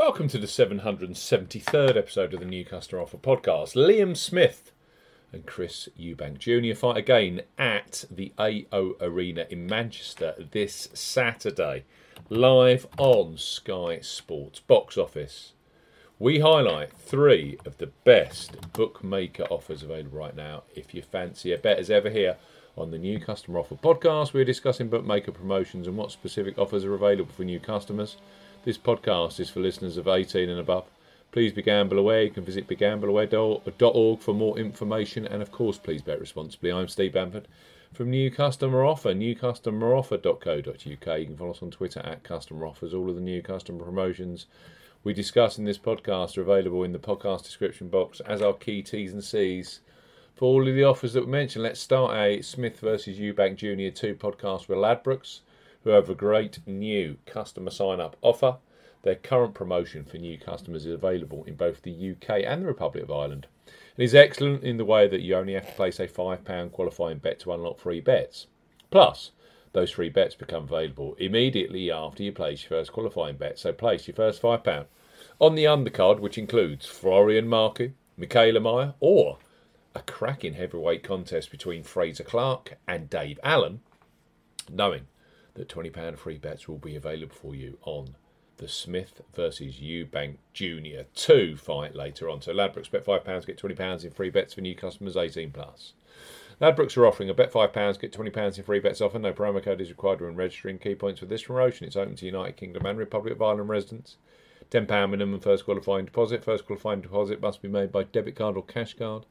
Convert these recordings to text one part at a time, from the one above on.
Welcome to the 773rd episode of the New Customer Offer podcast. Liam Smith and Chris Eubank Jr. fight again at the AO Arena in Manchester this Saturday, live on Sky Sports box office. We highlight three of the best bookmaker offers available right now. If you fancy a bet as ever here on the New Customer Offer podcast, we're discussing bookmaker promotions and what specific offers are available for new customers. This podcast is for listeners of 18 and above. Please be gamble aware. You can visit begambleaware.org for more information. And of course, please bet responsibly. I'm Steve Bamford from New Customer Offer, newcustomeroffer.co.uk. You can follow us on Twitter at Customer Offers. All of the new customer promotions we discuss in this podcast are available in the podcast description box as our key T's and C's. For all of the offers that we mentioned, let's start a Smith versus Eubank Junior 2 podcast with Ladbrokes who have a great new customer sign up offer. Their current promotion for new customers is available in both the UK and the Republic of Ireland. It is excellent in the way that you only have to place a £5 qualifying bet to unlock free bets. Plus, those free bets become available immediately after you place your first qualifying bet. So place your first £5 on the undercard, which includes Florian Marku, Mikaela Mayer, or a cracking heavyweight contest between Fraser Clarke and Dave Allen, knowing that £20 free bets will be available for you on the Smith versus Eubank Junior 2 fight later on. So Ladbrokes bet £5, get £20 in free bets for new customers 18 plus. Ladbrokes are offering a bet £5, get £20 in free bets offer. No promo code is required when registering. Key points for this promotion it's open to United Kingdom and Republic of Ireland residents. £10 minimum first qualifying deposit. First qualifying deposit must be made by debit card or cash card.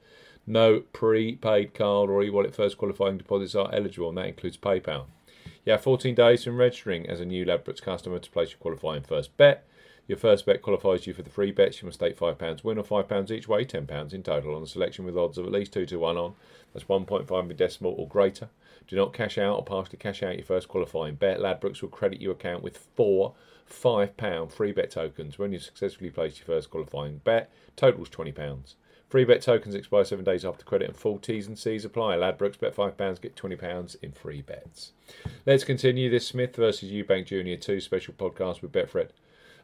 No prepaid card or e wallet first qualifying deposits are eligible, and that includes PayPal. You have 14 days from registering as a new Ladbrokes customer to place your qualifying first bet. Your first bet qualifies you for the free bets. You must stake £5 win or £5 each way, £10 in total on a selection with odds of at least 2 to 1 on. That's 1.5 in decimal or greater. Do not cash out or partially cash out your first qualifying bet. Ladbrokes will credit your account with four £5 free bet tokens when you successfully place your first qualifying bet. Totals £20. Free bet tokens expire seven days after credit and full T's and C's apply. Ladbrokes bet £5, get £20 in free bets. Let's continue this Smith versus Eubank Junior 2 special podcast with Betfred,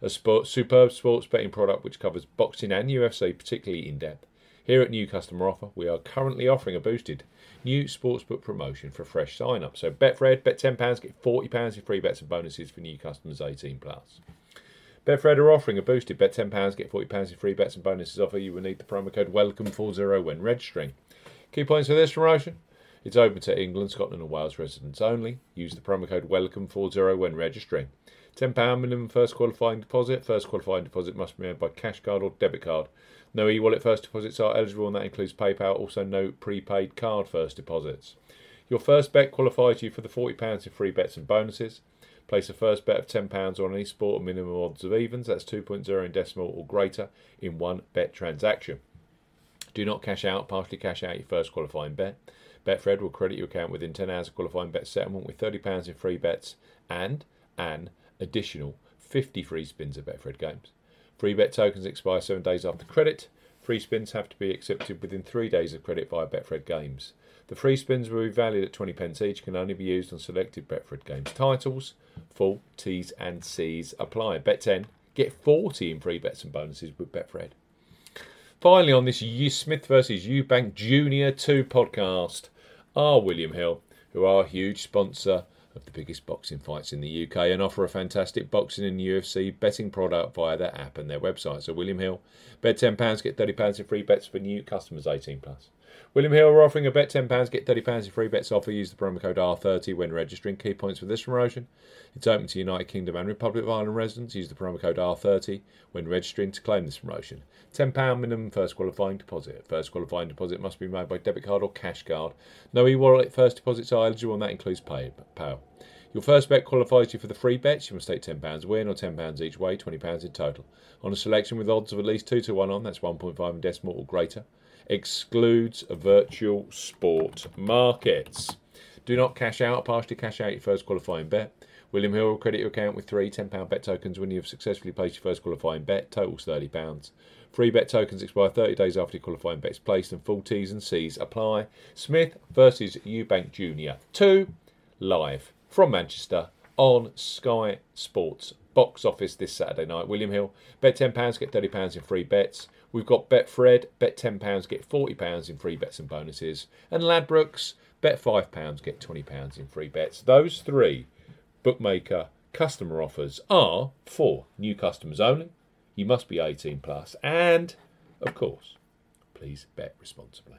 a sport, superb sports betting product which covers boxing and UFC, particularly in depth. Here at New Customer Offer, we are currently offering a boosted new sportsbook promotion for fresh sign up. So Betfred, bet £10, get £40 in free bets and bonuses for new customers 18 plus. Betfred are offering a boosted bet £10, get £40 in free bets and bonuses offer. You will need the promo code WELCOME40 when registering. Key points for this promotion. It's open to England, Scotland and Wales residents only. Use the promo code WELCOME40 when registering. £10 minimum first qualifying deposit. First qualifying deposit must be made by cash card or debit card. No e wallet first deposits are eligible, and that includes PayPal. Also, no prepaid card first deposits. Your first bet qualifies you for the £40 in free bets and bonuses. Place a first bet of £10 on any sport or minimum odds of evens, that's 2.0 in decimal or greater, in one bet transaction. Do not cash out, partially cash out your first qualifying bet. Betfred will credit your account within 10 hours of qualifying bet settlement with £30 in free bets and an additional 50 free spins of Betfred games. Free bet tokens expire seven days after credit. Free spins have to be accepted within three days of credit via Betfred games. The free spins will be valued at 20 pence each, can only be used on selected Betfred Games titles. Full T's and C's apply. Bet 10, get 40 in free bets and bonuses with Betfred. Finally, on this U Smith versus Eubank Junior 2 podcast, are William Hill, who are a huge sponsor of the biggest boxing fights in the UK and offer a fantastic boxing and UFC betting product via their app and their website. So, William Hill, bet £10, get £30 in free bets for new customers 18 plus. William Hill are offering a bet £10, get £30 in free bets offer. Use the promo code R30 when registering. Key points for this promotion. It's open to United Kingdom and Republic of Ireland residents. Use the promo code R30 when registering to claim this promotion. £10 minimum first qualifying deposit. First qualifying deposit must be made by debit card or cash card. No e wallet first deposits are eligible, and that includes PayPal. Your first bet qualifies you for the free bets. You must take £10 win or £10 each way, £20 in total. On a selection with odds of at least 2 to 1 on, that's 1.5 in decimal or greater excludes virtual sport markets. Do not cash out, partially cash out your first qualifying bet. William Hill will credit your account with three £10 bet tokens when you have successfully placed your first qualifying bet, totals £30. Free bet tokens expire 30 days after your qualifying bet is placed and full T's and C's apply. Smith versus Eubank Jr. 2 live from Manchester on Sky Sports box office this Saturday night. William Hill, bet £10, get £30 in free bets. We've got Betfred, bet £10, get £40 in free bets and bonuses. And Ladbrokes, bet £5, get £20 in free bets. Those three bookmaker customer offers are for new customers only. You must be 18 plus, and of course, please bet responsibly.